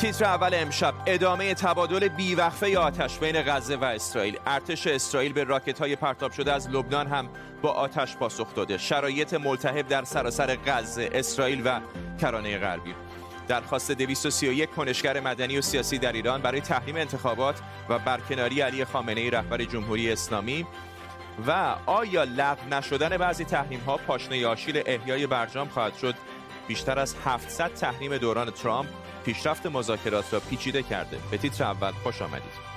تیتر اول امشب ادامه تبادل بیوقفه آتش بین غزه و اسرائیل. ارتش اسرائیل به راکت های پرتاب شده از لبنان هم با آتش پاسخ داده. شرایط ملتهب در سراسر غزه اسرائیل و کرانه غربی. درخواست 231 کنشگر مدنی و سیاسی در ایران برای تحریم انتخابات و برکناری علی خامنه ای رهبر جمهوری اسلامی و آیا لغو نشدن بعضی تحریم ها پاشنه آشیل احیای برجام خواهد شد؟ بیشتر از 700 تحریم دوران ترامپ پیشرفت مذاکرات را پیچیده کرده. به تیتر اول خوش آمدید.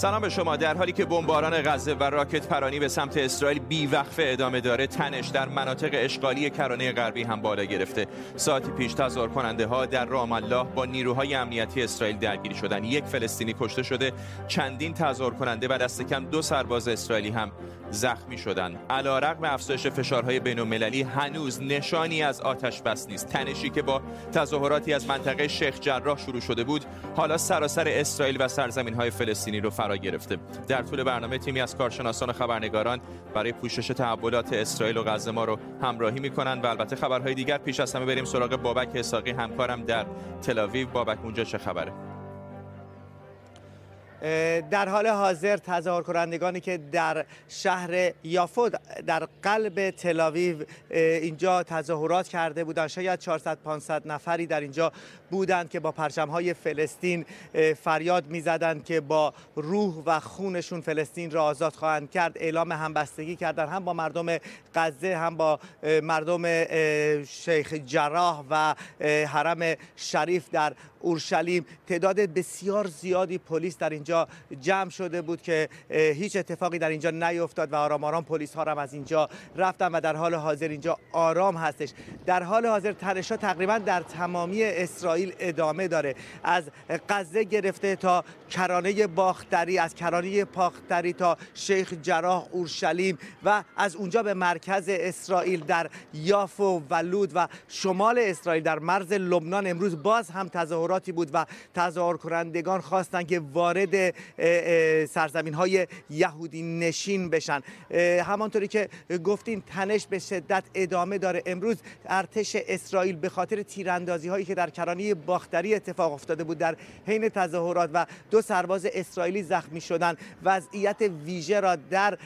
سلام به شما. در حالی که بمباران غزه و راکت پرانی به سمت اسرائیل بیوقفه ادامه داره تنش در مناطق اشغالی کرانه غربی هم بالا گرفته. ساعتی پیش تظاهر کننده ها در رام الله با نیروهای امنیتی اسرائیل درگیری شدن. یک فلسطینی کشته شده چندین تظاهر کننده و دست کم دو سرباز اسرائیلی هم زخمی شدند. علیرغم افزایش فشارهای بین‌المللی هنوز نشانی از آتش بس نیست. تنشی که با تظاهراتی از منطقه شیخ جراح شروع شده بود حالا سراسر اسرائیل و سرزمین‌های فلسطینی رو فرا گرفته. در طول برنامه تیمی از کارشناسان و خبرنگاران برای پوشش تحولات اسرائیل و غزه ما رو همراهی می‌کنن و البته خبرهای دیگر پیش از همه بریم سراغ بابک اساقی همکارم در تل بابک اونجا چه خبره؟ در حال حاضر تظاهر کنندگانی که در شهر یافو در قلب تلاویو اینجا تظاهرات کرده بودند شاید 400 500 نفری در اینجا بودند که با های فلسطین فریاد می‌زدند که با روح و خونشون فلسطین را آزاد خواهند کرد. اعلام همبستگی کردند هم با مردم غزه هم با مردم شیخ جراح و حرم شریف در اورشلیم. تعداد بسیار زیادی پلیس در اینجا جمع شده بود که هیچ اتفاقی در اینجا نیفتاد و آرام آرام پلیس ها هم از اینجا رفتن و در حال حاضر اینجا آرام هستش. در حال حاضر تنشا تقریبا در تمامی اسرائیل ادامه داره. از غزه گرفته تا کرانه باختری از کرانه پاختری تا شیخ جراح اورشلیم و از اونجا به مرکز اسرائیل در یافو و لود و شمال اسرائیل در مرز لبنان. امروز باز هم تظاهر تظاهراتی بود و تظاهر کنندگان خواستند که وارد سرزمین های یهودی نشین بشن. همانطوری که گفتین تنش به شدت ادامه داره. امروز ارتش اسرائیل به خاطر تیراندازی هایی که در کرانه باختری اتفاق افتاده بود در حین تظاهرات و دو سرباز اسرائیلی زخمی شدن. وضعیت ویژه را در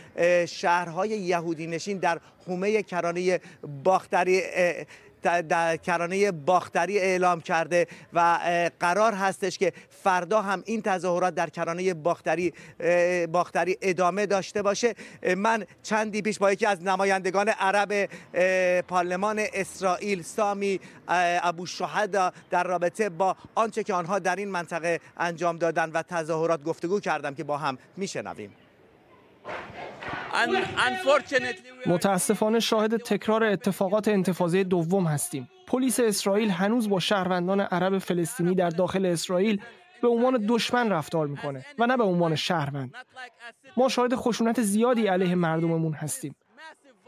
شهرهای یهودی نشین در حومه کرانه باختری در کرانه باختری اعلام کرده و قرار هستش که فردا هم این تظاهرات در کرانه باختری باختری ادامه داشته باشه. من چندی پیش با یکی از نمایندگان عرب پارلمان اسرائیل سامی ابو شهدا در رابطه با آنچه که آنها در این منطقه انجام دادن و تظاهرات گفتگو کردم که با هم میشنویم. متاسفانه شاهد تکرار اتفاقات انتفاضه دوم هستیم. پلیس اسرائیل هنوز با شهروندان عرب فلسطینی در داخل اسرائیل به عنوان دشمن رفتار می‌کنه و نه به عنوان شهروند. ما شاهد خشونت زیادی علیه مردممون هستیم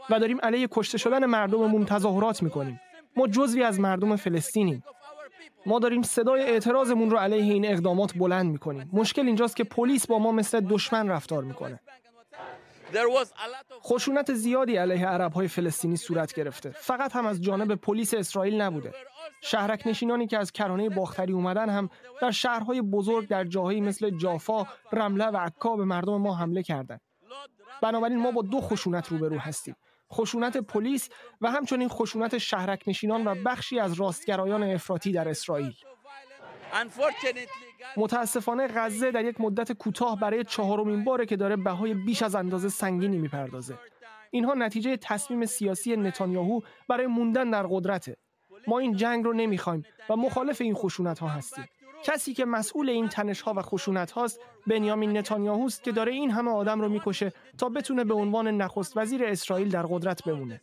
و داریم علیه کشته شدن مردممون تظاهرات می‌کنیم. ما جزوی از مردم فلسطینیم. ما داریم صدای اعتراضمون رو علیه این اقدامات بلند می‌کنیم. مشکل اینجاست که پلیس با ما مثل دشمن رفتار می‌کنه. خشونت زیادی علیه عرب های فلسطینی صورت گرفته فقط هم از جانب پلیس اسرائیل نبوده شهرک نشینانی که از کرانه باختری اومدن هم در شهرهای بزرگ در جاهایی مثل جافا، رمله و عکا به مردم ما حمله کردند. بنابراین ما با دو خشونت روبرو هستیم. خشونت پلیس و همچنین خشونت شهرک نشینان و بخشی از راستگرایان افراطی در اسرائیل. متاسفانه غزه در یک مدت کوتاه برای چهارمین باره که داره بهای بیش از اندازه سنگینی می‌پردازه. اینها نتیجه تصمیم سیاسی نتانیاهو برای موندن در قدرته. ما این جنگ رو نمی‌خوایم و مخالف این خشونت ها هستیم. کسی که مسئول این تنش ها و خشونت هاست بنیامین نتانیاهوست که داره این همه آدم رو می‌کشه تا بتونه به عنوان نخست وزیر اسرائیل در قدرت بمونه.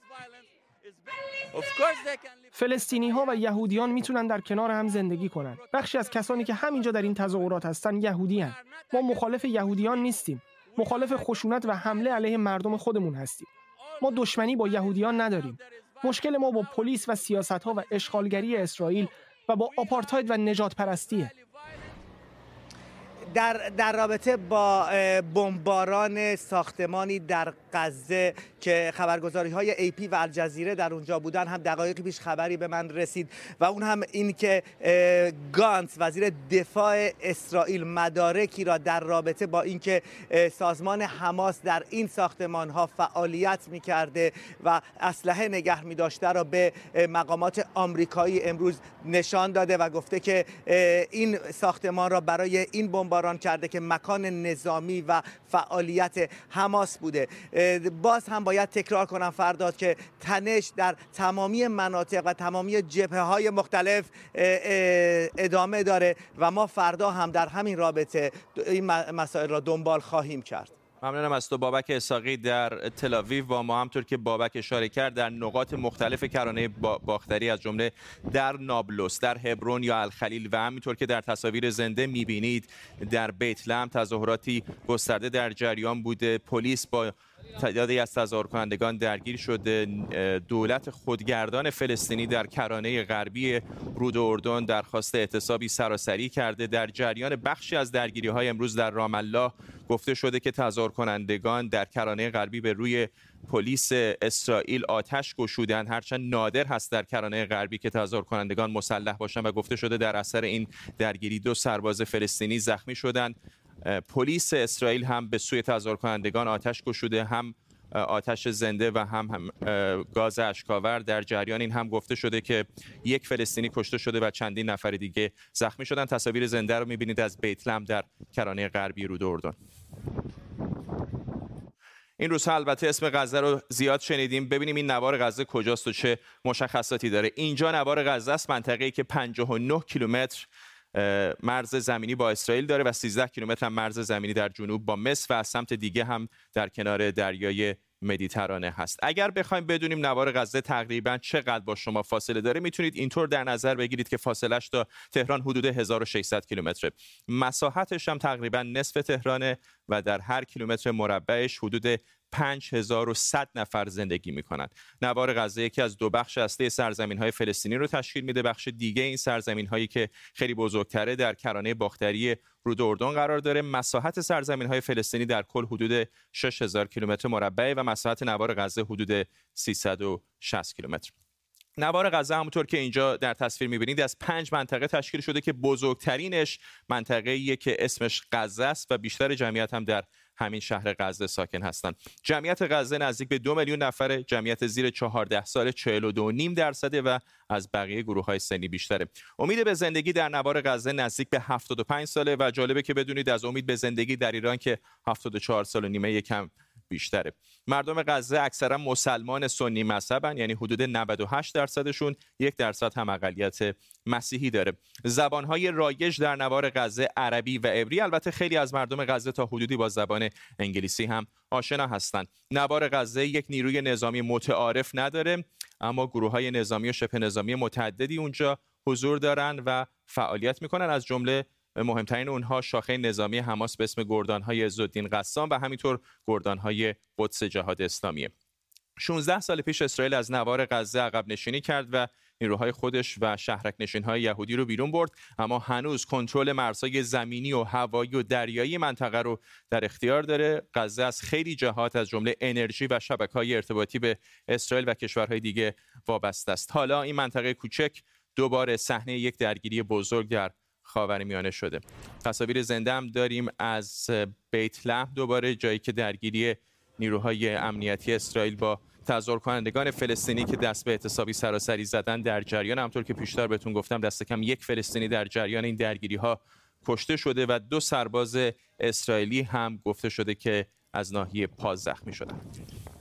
فلسطینی ها و یهودیان می‌تونن در کنار هم زندگی کنند. بخشی از کسانی که همینجا در این تظاهرات هستن یهودی هن. ما مخالف یهودیان نیستیم. مخالف خشونت و حمله علیه مردم خودمون هستیم. ما دشمنی با یهودیان نداریم مشکل ما با پلیس و سیاست ها و اشغالگری اسرائیل و با آپارتاید و نجات پرستیه در, در رابطه با بمباران ساختمانی در غزه که خبرگزاری های ای پی و الجزیره در اونجا بودن هم دقایقی پیش خبری به من رسید و اون هم این که گانت وزیر دفاع اسرائیل مدارکی را در رابطه با اینکه سازمان حماس در این ساختمان ها فعالیت می کرده و اسلحه نگه می داشته را به مقامات آمریکایی امروز نشان داده و گفته که این ساختمان را برای این بمباران کرده که مکان نظامی و فعالیت حماس بوده. باز هم باید تکرار کنم فرداد که تنش در تمامی مناطق و تمامی جبهه های مختلف ادامه داره و ما فردا هم در همین رابطه این مسائل را دنبال خواهیم کرد. ممنونم از تو بابک اساقی در تلاویو با ما همطور که بابک اشاره کرد در نقاط مختلف کرانه باختری از جمله در نابلس در هبرون یا الخلیل و همینطور که در تصاویر زنده می‌بینید در بیت لحم تظاهراتی گسترده در جریان بوده. پلیس با تعدادی از تظاهر کنندگان درگیر شده. دولت خودگردان فلسطینی در کرانه غربی رود اردن درخواست اعتصابی سراسری کرده. در جریان بخشی از درگیری های امروز در رام الله گفته شده که تظاهر کنندگان در کرانه غربی به روی پلیس اسرائیل آتش گشودن. هرچند نادر هست در کرانه غربی که تظاهر کنندگان مسلح باشند و گفته شده در اثر این درگیری دو سرباز فلسطینی زخمی شدند. پلیس اسرائیل هم به سوی تظاهر کنندگان آتش گشوده هم آتش زنده و هم, هم گاز اشکاور. در جریان این هم گفته شده که یک فلسطینی کشته شده و چندین نفر دیگه زخمی شدن. تصاویر زنده رو می‌بینید از بیتلم در کرانه غربی رود اردن این روزها البته اسم غزه رو زیاد شنیدیم. ببینیم این نوار غزه کجاست و چه مشخصاتی داره. اینجا نوار غزه است منطقه‌ای که 59 کیلومتر مرز زمینی با اسرائیل داره و 13 کیلومتر مرز زمینی در جنوب با مصر و از سمت دیگه هم در کنار دریای مدیترانه هست. اگر بخوایم بدونیم نوار غزه تقریبا چقدر با شما فاصله داره می‌تونید اینطور در نظر بگیرید که فاصلش تا تهران حدود 1600 کیلومتره. مساحتش هم تقریبا نصف تهرانه و در هر کیلومتر مربعش حدود 5100 نفر زندگی می‌کنند. نوار غزه یکی از دو بخش اصلی سرزمین های فلسطینی رو تشکیل میده. بخش دیگه این سرزمین هایی که خیلی بزرگتره در کرانه باختری رود اردن قرار داره. مساحت سرزمین های فلسطینی در کل حدود 6000 کیلومتر مربع و مساحت نوار غزه حدود 360 کیلومتر. نوار غزه همونطور که اینجا در تصویر می‌بینید از پنج منطقه تشکیل شده که بزرگترینش منطقه که اسمش غزه است و بیشتر جمعیت هم در همین شهر غزه ساکن هستند. جمعیت غزه نزدیک به دو میلیون نفره جمعیت زیر 14 سال 42 نیم درصده و از بقیه گروه های سنی بیشتره. امید به زندگی در نوار غزه نزدیک به 75 ساله و جالبه که بدونید از امید به زندگی در ایران که 74 سال و نیمه یکم بیشتره. مردم غزه اکثرا مسلمان سنی مذهبن یعنی حدود 98 درصدشون یک درصد هم اقلیت مسیحی داره. زبانهای رایج در نوار غزه عربی و عبری. البته خیلی از مردم غزه تا حدودی با زبان انگلیسی هم آشنا هستند نوار غزه یک نیروی نظامی متعارف نداره اما گروه های نظامی و شبه نظامی متعددی اونجا حضور دارن و فعالیت می‌کنن. از جمله مهمترین اونها شاخه نظامی حماس به اسم گردانهای عزالدین قسام و همینطور گردانهای قدس جهاد اسلامیه 16 سال پیش اسرائیل از نوار غزه عقب نشینی کرد و نیروهای خودش و شهرک های یهودی رو بیرون برد اما هنوز کنترل مرزهای زمینی و هوایی و دریایی منطقه رو در اختیار داره. غزه از خیلی جهات از جمله انرژی و شبکه های ارتباطی به اسرائیل و کشورهای دیگه وابسته است. حالا این منطقه کوچک دوباره صحنه یک درگیری بزرگ در خاورمیانه شده تصاویر زنده هم داریم از بیت لحم دوباره جایی که درگیری نیروهای امنیتی اسرائیل با تظاهر کنندگان فلسطینی که دست به اعتصابی سراسری زدن در جریان همطور که پیشتر بهتون گفتم دست کم یک فلسطینی در جریان این درگیری ها کشته شده و دو سرباز اسرائیلی هم گفته شده که از ناحیه پاز زخمی شدند.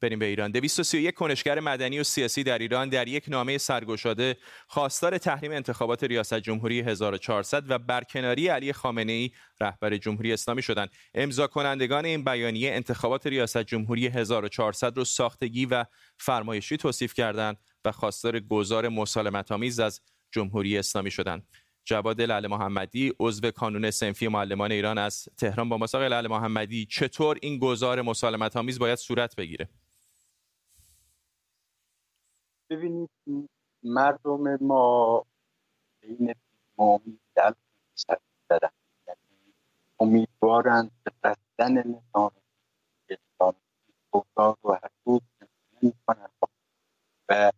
بریم به ایران. 231 کنشگر مدنی و سیاسی در ایران در یک نامه سرگشاده خواستار تحریم انتخابات ریاست جمهوری 1400 و برکناری علی خامنه ای رهبر جمهوری اسلامی شدند. امضا کنندگان این بیانیه انتخابات ریاست جمهوری 1400 رو ساختگی و فرمایشی توصیف کردند و خواستار گذار مسالمت آمیز از جمهوری اسلامی شدند. جواد لعل محمدی عضو کانون سنفی معلمان ایران از تهران با مساق لعل محمدی چطور این گزار مسالمت آمیز باید صورت بگیره؟ ببینید مردم ما بین در دارن یعنی امیدوارند به بستن نظام اسلامی و حقوق می‌کنند و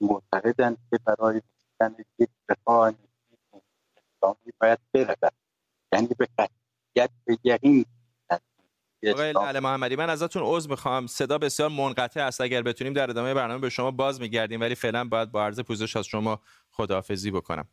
معتقدند که برای رسیدن یک رفاه اسلامی باید برود یعنی به قطعیت به یقین آقای لعل محمدی من ازتون عذر می‌خوام. صدا بسیار منقطع است. اگر بتونیم در ادامه برنامه به شما باز میگردیم ولی فعلا باید با عرض پوزش از شما خداحافظی بکنم.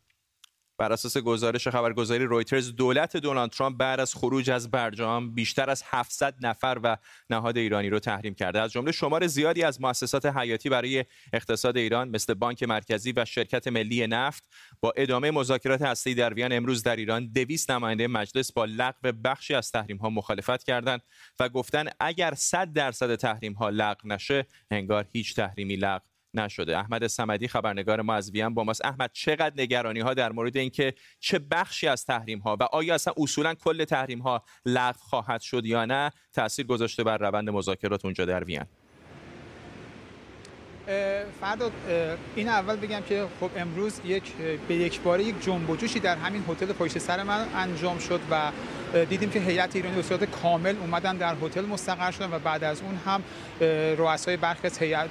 بر اساس گزارش خبرگزاری رویترز دولت دونالد ترامپ بعد از خروج از برجام بیشتر از 700 نفر و نهاد ایرانی رو تحریم کرده. از جمله شمار زیادی از مؤسسات حیاتی برای اقتصاد ایران مثل بانک مرکزی و شرکت ملی نفت. با ادامه مذاکرات هسته‌ای در وین امروز در ایران 200 نماینده مجلس با لغو بخشی از تحریم ها مخالفت کردند و گفتند اگر 100 درصد تحریم ها لغو نشه انگار هیچ تحریمی لغو نشده. احمد سمدی خبرنگار ما از وین با ماست. احمد چقدر نگرانی ها در مورد اینکه چه بخشی از تحریم ها و آیا اصلا اصولا کل تحریم ها لغو خواهد شد یا نه تاثیر گذاشته بر روند مذاکرات اونجا در وین. فردا این اول بگم که خب امروز یک به یک باره یک جنب جوشی در همین هتل پشت سر من انجام شد و دیدیم که هیئت ایرانی به صورت کامل اومدن در هتل مستقر شدن و بعد از اون هم رؤسای برخی از هیئت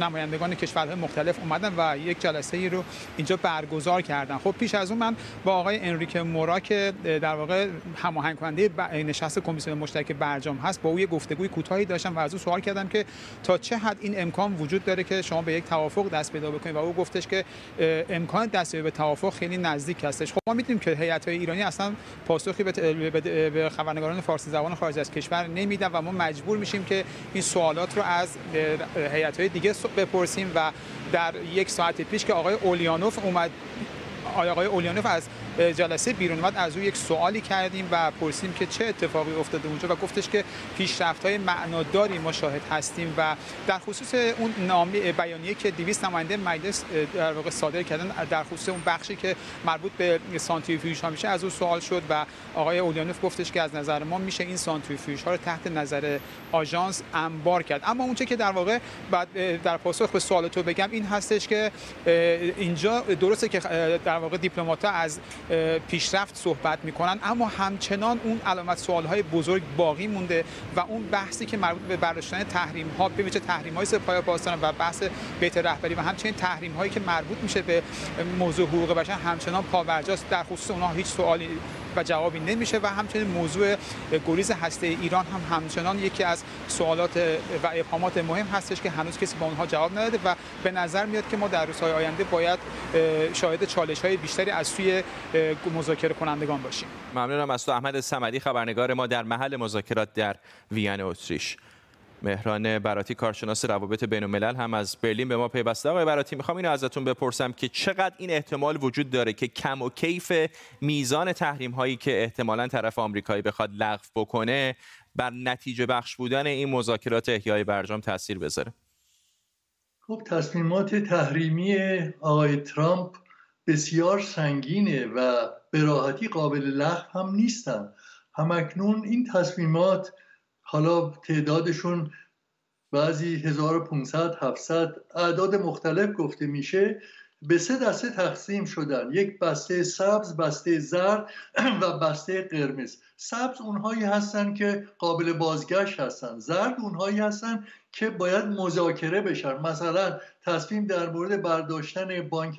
نمایندگان کشورهای مختلف اومدن و یک جلسه ای رو اینجا برگزار کردن. خب پیش از اون من با آقای انریک مورا که در واقع هماهنگ کننده نشست کمیسیون مشترک برجام هست با او یه گفتگوی کوتاهی داشتم و از او سوال کردم که تا چه حد این امکان وجود داره که شما به یک توافق دست پیدا بکنید و او گفتش که امکان دست به توافق خیلی نزدیک هستش. خب ما می‌دونیم که هیئت ایرانی اصلا پاسخی به خبرنگاران فارسی زبان خارج از کشور نمیدن و ما مجبور میشیم که این سوالات رو از هیئت‌های دیگه بپرسیم و در یک ساعت پیش که آقای اولیانوف اومد آقای اولیانوف از جلسه بیرون اومد از او یک سوالی کردیم و پرسیدیم که چه اتفاقی افتاده اونجا و گفتش که پیشرفت های معناداری ما شاهد هستیم و در خصوص اون نامه بیانیه که 200 نماینده مجلس در واقع صادر کردن در خصوص اون بخشی که مربوط به سانتریفیوژ ها میشه از او سوال شد و آقای اولیانوف گفتش که از نظر ما میشه این سانتریفیوژ ها رو تحت نظر آژانس انبار کرد. اما اونچه که در واقع بعد در پاسخ به سوال تو بگم این هستش که اینجا درسته که در واقع دیپلمات از پیشرفت صحبت می‌کنن اما همچنان اون علامت سوال های بزرگ باقی مونده و اون بحثی که مربوط به برداشتن تحریم ها به ویژه تحریم های سپاه پاسداران و بحث بیت رهبری و همچنین تحریم هایی که مربوط میشه به موضوع حقوق بشر همچنان پاورجاست. در خصوص اونها هیچ سوالی و جوابی نمیشه و همچنین موضوع گریز هسته ایران هم همچنان یکی از سوالات و ابهامات مهم هستش که هنوز کسی با اونها جواب نداده و به نظر میاد که ما در روزهای آینده باید شاهد چالش های بیشتری از سوی مذاکره کنندگان باشیم. ممنونم از تو احمد سمدی خبرنگار ما در محل مذاکرات در وین اتریش. مهران براتی کارشناس روابط بین الملل هم از برلین به ما پیوسته. آقای براتی می‌خوام اینو ازتون بپرسم که چقدر این احتمال وجود داره که کم و کیف میزان تحریم هایی که احتمالا طرف آمریکایی بخواد لغو بکنه بر نتیجه بخش بودن این مذاکرات احیای برجام تاثیر بذاره؟ خب تصمیمات تحریمی آقای ترامپ بسیار سنگینه و به راحتی قابل لغو هم نیستن. همکنون این تصمیمات حالا تعدادشون بعضی 1500 700 اعداد مختلف گفته میشه به سه دسته تقسیم شدن. یک بسته سبز بسته زرد و بسته قرمز. سبز اونهایی هستن که قابل بازگشت هستن. زرد اونهایی هستن که باید مذاکره بشن. مثلا تصمیم در مورد برداشتن بانک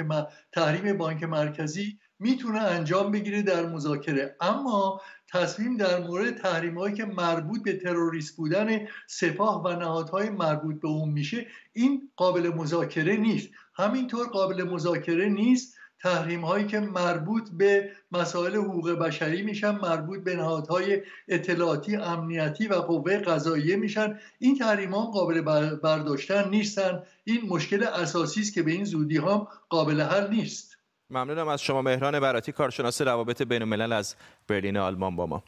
تحریم بانک مرکزی می‌تونه انجام بگیره در مذاکره. اما تصمیم در مورد تحریم که مربوط به تروریست بودن سپاه و نهادهای مربوط به اون میشه این قابل مذاکره نیست. همینطور قابل مذاکره نیست تحریم هایی که مربوط به مسائل حقوق بشری میشن مربوط به نهادهای اطلاعاتی امنیتی و قوه قضاییه میشن. این تحریم ها قابل برداشتن نیستن. این مشکل اساسی است که به این زودی هم قابل حل نیست. ممنونم از شما مهران براتی کارشناس روابط بین الملل از برلین آلمان با ما.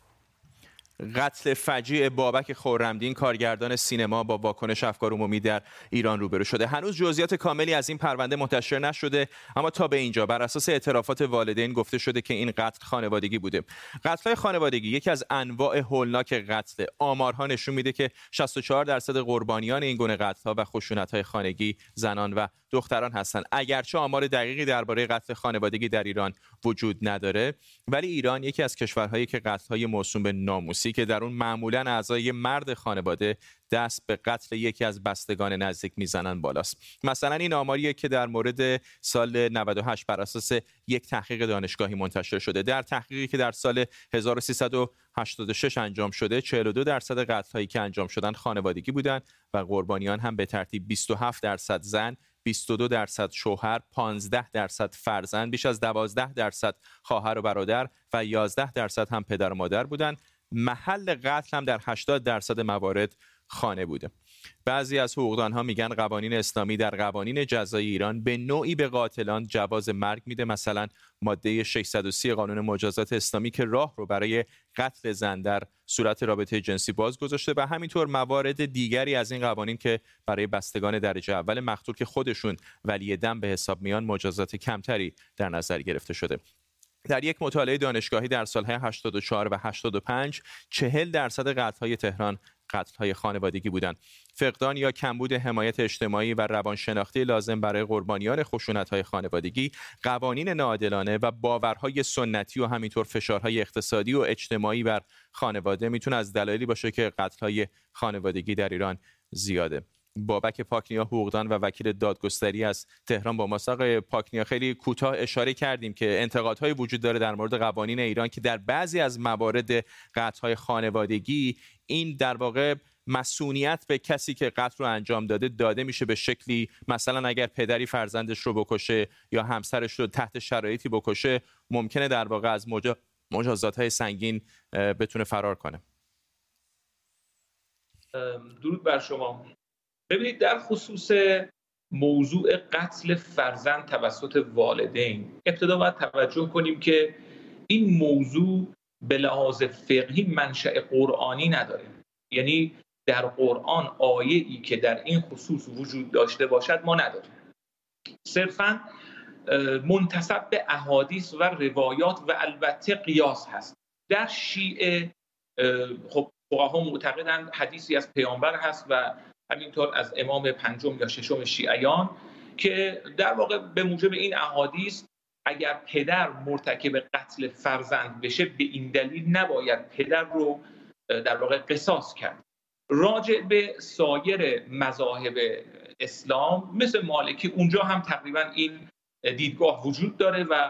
قتل فجیع بابک خورمدین کارگردان سینما با واکنش افکار عمومی در ایران روبرو شده. هنوز جزئیات کاملی از این پرونده منتشر نشده اما تا به اینجا بر اساس اعترافات والدین گفته شده که این قتل خانوادگی بوده. قتل خانوادگی یکی از انواع هولناک قتل. آمارها نشون میده که 64 درصد قربانیان این گونه قتل ها و خشونت های خانگی زنان و دختران هستند اگرچه آمار دقیقی درباره قتل خانوادگی در ایران وجود نداره ولی ایران یکی از کشورهایی که قتل های موسوم به ناموسی که در اون معمولا اعضای مرد خانواده دست به قتل یکی از بستگان نزدیک می‌زنن بالاست. مثلا این آماریه که در مورد سال 98 بر اساس یک تحقیق دانشگاهی منتشر شده. در تحقیقی که در سال 1386 انجام شده 42 درصد قتل هایی که انجام شدن خانوادگی بودند و قربانیان هم به ترتیب 27 درصد زن 22 درصد شوهر، 15 درصد فرزند، بیش از 12 درصد خواهر و برادر و 11 درصد هم پدر و مادر بودند. محل قتل هم در 80 درصد موارد خانه بوده. بعضی از حقوقدانها میگن قوانین اسلامی در قوانین جزای ایران به نوعی به قاتلان جواز مرگ میده مثلا ماده 630 قانون مجازات اسلامی که راه رو برای قتل زن در صورت رابطه جنسی باز گذاشته و همینطور موارد دیگری از این قوانین که برای بستگان درجه اول مقتول که خودشون ولی دم به حساب میان مجازات کمتری در نظر گرفته شده در یک مطالعه دانشگاهی در سالهای 84 و 85 چهل درصد قتل‌های تهران قتل‌های خانوادگی بودند. فقدان یا کمبود حمایت اجتماعی و روانشناختی لازم برای قربانیان خشونت‌های خانوادگی، قوانین ناعادلانه و باورهای سنتی و همینطور فشارهای اقتصادی و اجتماعی بر خانواده می‌تونه از دلایلی باشه که قتل‌های خانوادگی در ایران زیاده. بابک پاکنیا حقوقدان و وکیل دادگستری از تهران با ماست پاکنیا خیلی کوتاه اشاره کردیم که انتقادهایی وجود داره در مورد قوانین ایران که در بعضی از موارد قطعهای خانوادگی این در واقع مسئولیت به کسی که قتل رو انجام داده داده میشه به شکلی مثلا اگر پدری فرزندش رو بکشه یا همسرش رو تحت شرایطی بکشه ممکنه در واقع از مجازات های سنگین بتونه فرار کنه. درود بر شما. ببینید در خصوص موضوع قتل فرزند توسط والدین ابتدا باید توجه کنیم که این موضوع به لحاظ فقهی منشأ قرآنی نداره. یعنی در قرآن آیه ای که در این خصوص وجود داشته باشد ما نداریم. صرفا منتصب به احادیث و روایات و البته قیاس هست. در شیعه خب فقها معتقدند حدیثی از پیامبر هست و همینطور از امام پنجم یا ششم شیعیان که در واقع به موجب این احادیث اگر پدر مرتکب قتل فرزند بشه به این دلیل نباید پدر رو در واقع قصاص کرد. راجع به سایر مذاهب اسلام مثل مالکی اونجا هم تقریبا این دیدگاه وجود داره و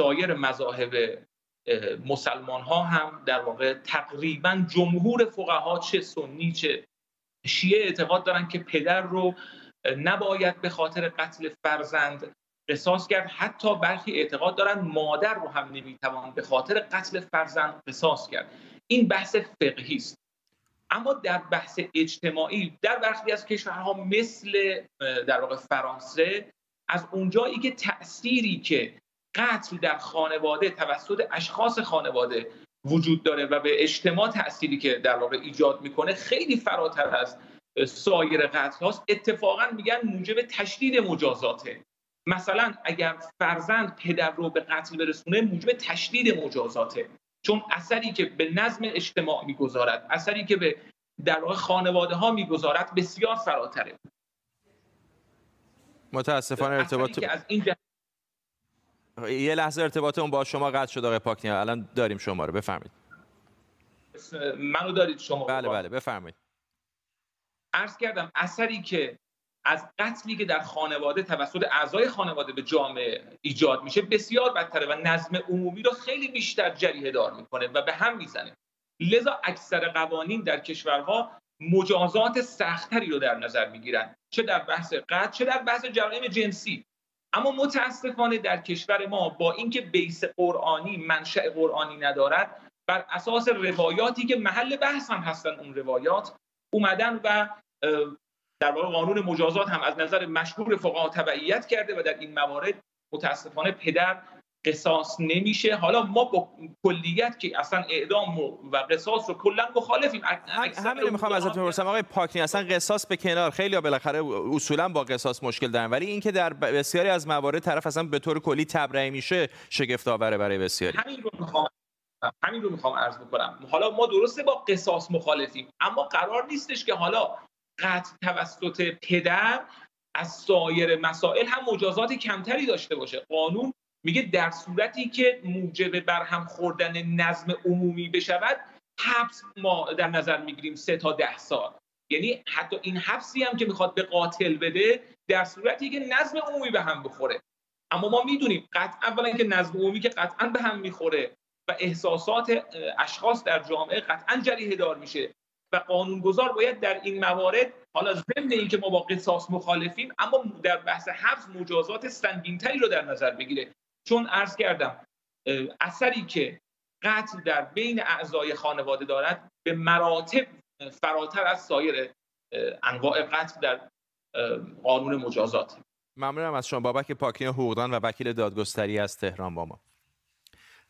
سایر مذاهب مسلمان ها هم در واقع تقریبا جمهور فقها چه سنی چه شیعه اعتقاد دارن که پدر رو نباید به خاطر قتل فرزند قصاص کرد. حتی برخی اعتقاد دارن مادر رو هم نمی‌توان به خاطر قتل فرزند قصاص کرد. این بحث فقهی است. اما در بحث اجتماعی در برخی از کشورها مثل در واقع فرانسه از اونجایی که تأثیری که قتل در خانواده توسط اشخاص خانواده وجود داره و به اجتماع تأثیری که در واقع ایجاد می‌کنه خیلی فراتر از سایر قتل هاست. اتفاقا میگن موجب تشدید مجازاته. مثلا اگر فرزند پدر رو به قتل برسونه موجب تشدید مجازاته. چون اثری که به نظم اجتماع می‌گذارد اثری که به در واقع خانواده ها می‌گذارد بسیار فراتره. متاسفانه ارتباط از این یه لحظه ارتباطمون با شما قطع شد آقای پاکنیا. الان داریم شما رو. بفرمایید. منو دارید شما بله بله. بفرمایید. عرض کردم اثری که از قتلی که در خانواده توسط اعضای خانواده به جامعه ایجاد میشه بسیار بدتره و نظم عمومی رو خیلی بیشتر جریه دار می‌کنه و به هم می‌زنه. لذا اکثر قوانین در کشورها مجازات سختری رو در نظر می‌گیرن. چه در بحث قتل چه در بحث جرایم جنسی. اما متاسفانه در کشور ما با اینکه بیس قرآنی منشأ قرآنی ندارد بر اساس روایاتی که محل بحث هم هستن اون روایات اومدن و در واقع قانون مجازات هم از نظر مشهور فقها تبعیت کرده و در این موارد متاسفانه پدر قصاص نمیشه. حالا ما با کلیت که اصلا اعدام و قصاص رو کلا مخالفیم. همین می‌خوام ازتون بپرسم. آقای پاکنی اصلا قصاص به کنار خیلی بالاخره اصولا با قصاص مشکل دارن. ولی اینکه در بسیاری از موارد طرف اصلا به طور کلی تبرئه میشه شگفت آوره برای بسیاری. همین رو می‌خوام همین رو می‌خوام عرض بکنم. حالا ما درسته با قصاص مخالفیم اما قرار نیستش که حالا قطع توسط پدر از سایر مسائل هم مجازات کمتری داشته باشه. قانون میگه در صورتی که موجب برهم خوردن نظم عمومی بشود حبس ما در نظر می‌گیریم سه تا ده سال. یعنی حتی این حبسی هم که می‌خواد به قاتل بده در صورتی که نظم عمومی به هم بخوره. اما ما می‌دونیم قطعا اولا که نظم عمومی که قطعا به هم می‌خوره و احساسات اشخاص در جامعه قطعا جریه دار میشه. و قانونگذار باید در این موارد حالا ضمن اینکه ما با قصاص مخالفیم اما در بحث حبس مجازات سنگینتری رو در نظر بگیره. چون عرض کردم اثری که قتل در بین اعضای خانواده دارد به مراتب فراتر از سایر انواع قتل در قانون مجازات. ممنونم از شما. بابک پاکین حقوقدان و وکیل دادگستری از تهران با ما.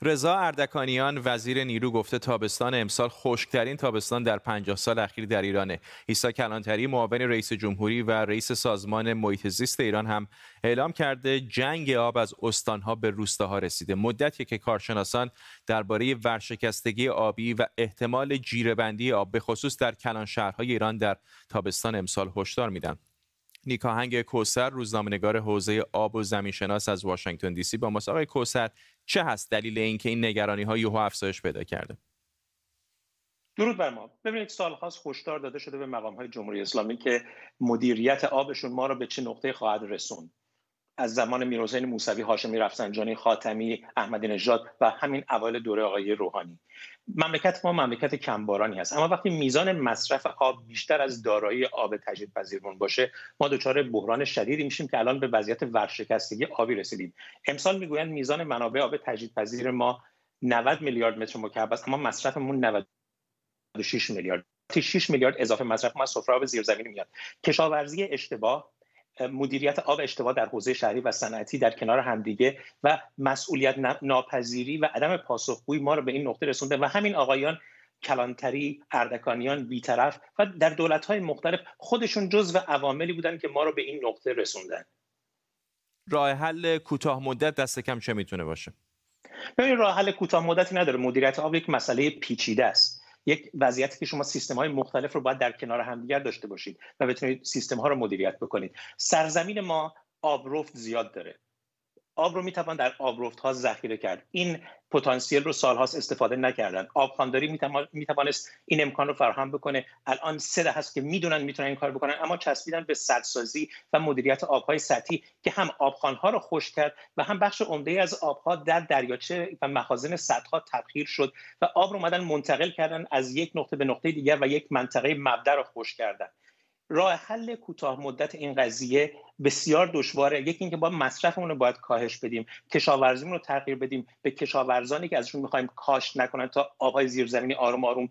رضا اردکانیان وزیر نیرو گفته تابستان امسال خشکترین تابستان در 50 سال اخیر در ایرانه. عیسی کلانتری معاون رئیس جمهوری و رئیس سازمان محیط زیست ایران هم اعلام کرده جنگ آب از استانها به روستاها رسیده. مدتی که کارشناسان درباره ورشکستگی آبی و احتمال جیرهبندی آب به خصوص در کلان شهرهای ایران در تابستان امسال هشدار میدن. نیکاهنگ کوسر روزنامه‌نگار حوزه آب و زمینشناس از واشنگتن دی سی با ماست. آقای کوسر چه هست دلیل اینکه این نگرانی ها یهو افزایش پیدا کرده؟ درود بر ما. ببینید سالهاست هشدار داده شده به مقام های جمهوری اسلامی که مدیریت آبشون ما را به چه نقطه خواهد رسوند. از زمان میرحسین موسوی هاشمی رفسنجانی خاتمی احمدی نژاد و همین اوایل دوره آقای روحانی. مملکت ما مملکت کمبارانی هست. اما وقتی میزان مصرف آب بیشتر از دارایی آب تجدیدپذیرمون باشه ما دچار بحران شدیدی میشیم که الان به وضعیت ورشکستگی آبی رسیدیم. امسال می‌گویند میزان منابع آب تجدیدپذیر ما 90 میلیارد متر مکعب است اما مصرفمون 96 میلیارد. 6 میلیارد اضافه مصرف ما از سفره آب زیرزمینی میاد. کشاورزی اشتباه مدیریت آب اشتباه در حوزه شهری و صنعتی در کنار همدیگه و مسئولیت ناپذیری و عدم پاسخگویی ما رو به این نقطه رسونده و همین آقایان کلانتری اردکانیان بیطرف و در دولت‌های مختلف خودشون جزو عواملی بودن که ما رو به این نقطه رسوندن. راه حل کوتاه مدت دست کم چه می‌تونه باشه؟ ببین راه حل کوتاه مدتی نداره. مدیریت آب یک مسئله پیچیده است. یک وضعیتی که شما سیستم های مختلف رو باید در کنار همدیگر داشته باشید و بتونید سیستم ها رو مدیریت بکنید. سرزمین ما آبرفت زیاد داره. آب رو می‌توان در آبرفت ها ذخیره کرد. این پتانسیل رو سالهاست استفاده نکردن. آبخوانداری می‌توانست این امکان رو فراهم بکنه. الان سه هست که می‌دونن می‌تونن این کار بکنن اما چسبیدن به سدسازی و مدیریت آبهای سطحی که هم آبخوانها رو خوش کرد و هم بخش عمده از آبها در دریاچه و مخازن سدها تبخیر شد و آب رو اومدن منتقل کردن از یک نقطه به نقطه دیگر و یک منطقه مبدا رو خوش کردن. راه حل کوتاه مدت این قضیه بسیار دشواره. یکی اینکه با مصرفمون رو باید کاهش بدیم کشاورزیمون رو تغییر بدیم به کشاورزانی که ازشون می‌خوایم کاشت نکنن تا آبهای زیرزمینی آروم آروم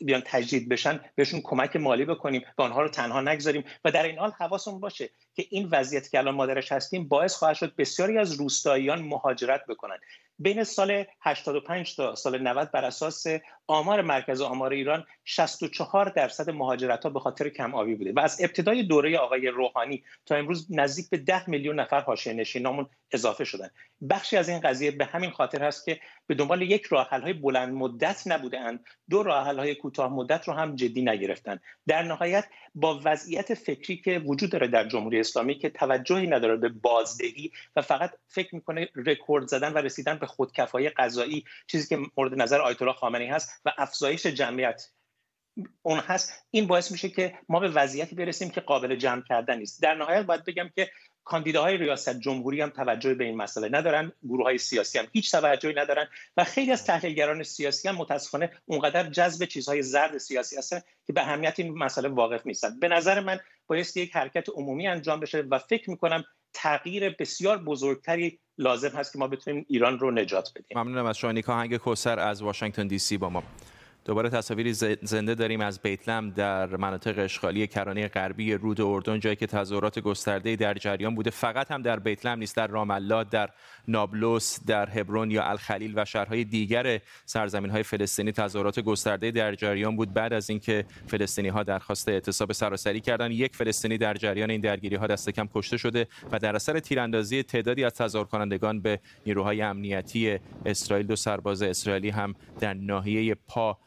بیان تجدید بشن بهشون کمک مالی بکنیم و آنها رو تنها نگذاریم. و در این حال حواسمون باشه که این وضعیت که الان مادرش هستیم باعث خواهد شد بسیاری از روستاییان مهاجرت بکنن. بین سال 85 تا سال 90 بر اساس آمار مرکز آمار ایران 64 درصد مهاجرت ها به خاطر کم آبی بوده. و از ابتدای دوره آقای روحانی تا امروز نزدیک به 10 میلیون نفر حاشیه نشینامون اضافه شدن. بخشی از این قضیه به همین خاطر هست که به دنبال یک راه حل های بلند مدت نبودند دو راه حل های کوتاه مدت رو هم جدی نگرفتن. در نهایت با وضعیت فکری که وجود داره در جمهوری اسلامی که توجهی نداره به بازدهی و فقط فکر می‌کنه رکورد زدن و رسیدن به خودکفایی غذایی چیزی که مورد نظر آیت الله خامنه‌ای هست و افزایش جمعیت اون هست این باعث میشه که ما به وضعیتی برسیم که قابل جمع کردن نیست. در نهایت باید بگم که کاندیداهای ریاست جمهوری هم توجه به این مسئله ندارن گروه های سیاسی هم هیچ توجهی ندارن و خیلی از تحلیلگران سیاسی هم متاسفانه اونقدر جذب چیزهای زرد سیاسی هستن که به اهمیت این مسئله واقف نیستن. به نظر من بایستی یک حرکت عمومی انجام بشه و فکر می‌کنم تغییر بسیار بزرگتری لازم هست که ما بتونیم ایران رو نجات بدیم. ممنونم از شما. نیکا هنگ کوسر از واشنگتن دی سی با ما. دوباره تصاویری زنده داریم از بیتلم در مناطق اشغالی کرانه غربی رود اردن جایی که تظاهرات گسترده در جریان بوده. فقط هم در بیتلم نیست در رام در نابلس در هبرون یا الخلیل و شهرهای دیگر سرزمین های فلسطینی تظاهرات گسترده در جریان بود. بعد از اینکه فلسطینی ها درخواست اعتصاب سراسری کردن یک فلسطینی در جریان این درگیری ها دست کم کشته شده و در اثر تیراندازی تعدادی از تظاهر کنندگان به نیروهای امنیتی اسرائیل دو سرباز اسرائیلی هم در ناحیه پا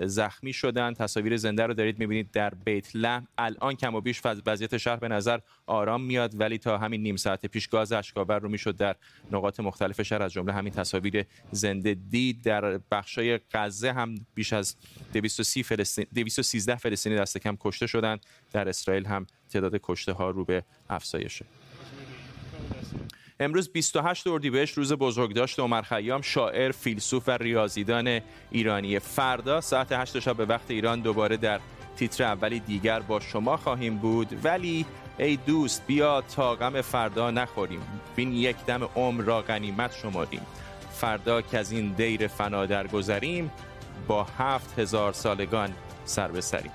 زخمی شدن. تصاویر زنده رو دارید می‌بینید در بیت لحم. الان کم و بیش وضعیت شهر به نظر آرام میاد ولی تا همین نیم ساعت پیش گاز اشکاور رو می‌شد در نقاط مختلف شهر. از جمله همین تصاویر زنده دید در بخشای غزه هم بیش از 230 فلسطین 213 فلسطینی دست کم کشته شدن در اسرائیل هم تعداد کشته ها رو به افزایشه امروز 28 اردیبهشت روز بزرگداشت عمر خیام شاعر، فیلسوف و ریاضیدان ایرانی. فردا ساعت 8 شب به وقت ایران دوباره در تیتر اولی دیگر با شما خواهیم بود. ولی ای دوست بیا تا غم فردا نخوریم. بین یک دم عمر را غنیمت شماریم فردا که از این دیر فنا درگذریم با هفت هزار سالگان سر بسریم